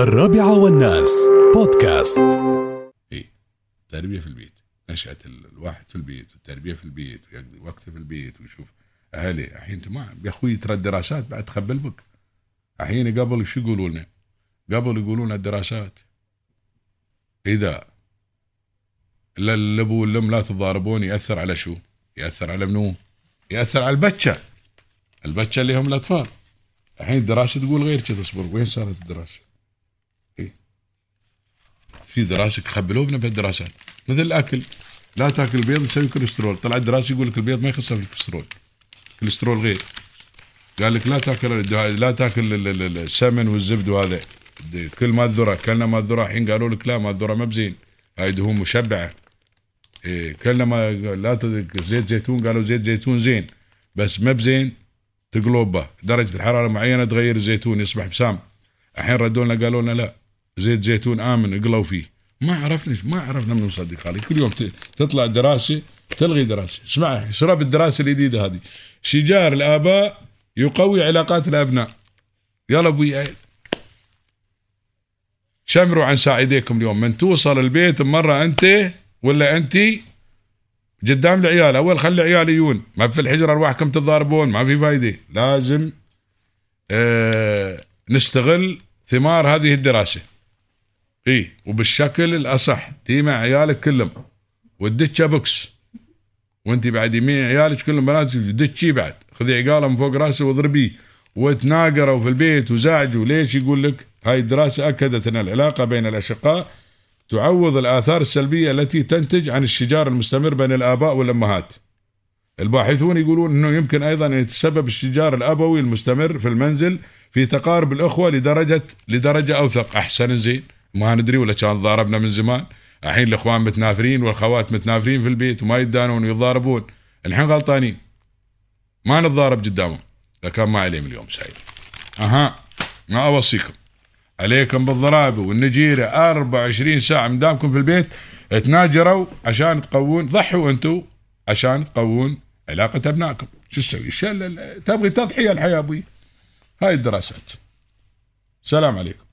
الرابعة والناس بودكاست إيه تربية في البيت نشأة الواحد في البيت والتربيه في البيت ويقضي وقته في البيت ويشوف اهله الحين ما يا أخوي ترى الدراسات بعد تخبل بك الحين قبل شو يقولوا لنا؟ قبل يقولون الدراسات إذا لا الابو والام لا تضاربون يأثر على شو؟ يأثر على منو؟ يأثر على البتشه البتشه اللي هم الأطفال الحين الدراسة تقول غير كذا اصبر وين صارت الدراسة؟ في دراسه خبلونا بالدراسات مثل الأكل لا تأكل بيض يسوي كوليسترول. طلع الدراسه يقول لك البيض ما يخسر في الكوليسترول. كوليسترول غير. قال لك لا تأكل لا تأكل ال- ال- ال- السمن والزبد وهذا. كل ما الذره كلنا ما الذره الحين قالوا لك لا ما الذره ما بزين. هاي دهون مشبعة. إيه كلنا ما لا زيت زيتون قالوا زيت زيتون زين. بس ما بزين تقلوبه درجة الحرارة معينة تغير الزيتون يصبح بسام. الحين ردوا لنا قالوا لنا لا. زيت زيتون آمن اقلوا فيه. ما عرفنا ما عرفنا من نصدق هذه كل يوم تطلع دراسة تلغي دراسة. اسمع شرب الدراسة الجديدة هذه. شجار الآباء يقوي علاقات الأبناء. يلا أبوي شمروا عن ساعديكم اليوم. من توصل البيت مرة أنت ولا أنت؟ قدام العيال. أول خلي العيال يجون. ما في الحجرة ارواحكم تتضاربون ما في فايدة. لازم آه نستغل ثمار هذه الدراسة. إي وبالشكل الأصح. تي مع عيالك كلهم. والدتشه بوكس. وانت بعد يمين عيالك كلهم بنات دتشي بعد. خذي عقاله من فوق راسه واضربيه. وتناقروا في البيت وزعجوا. ليش يقول لك؟ هاي الدراسة أكدت أن العلاقة بين الأشقاء تعوض الآثار السلبية التي تنتج عن الشجار المستمر بين الآباء والأمهات. الباحثون يقولون إنه يمكن أيضا أن يتسبب الشجار الأبوي المستمر في المنزل في تقارب الأخوة لدرجة لدرجة أوثق. أحسن زين. ما ندري ولا كان ضاربنا من زمان. الحين الإخوان متنافرين والخوات متنافرين في البيت وما يدانون ويتضاربون. الحين غلطانين. ما نتضارب قدامهم. لكن ما عليهم اليوم سعيد. أها ما أوصيكم. عليكم بالضرائب والنجيرة 24 ساعة مدامكم في البيت. تناجروا عشان تقوون ضحوا أنتم عشان تقوون علاقة أبنائكم. شو تسوي؟ تبغي تضحية الحياة أبوي؟ هاي الدراسات. سلام عليكم.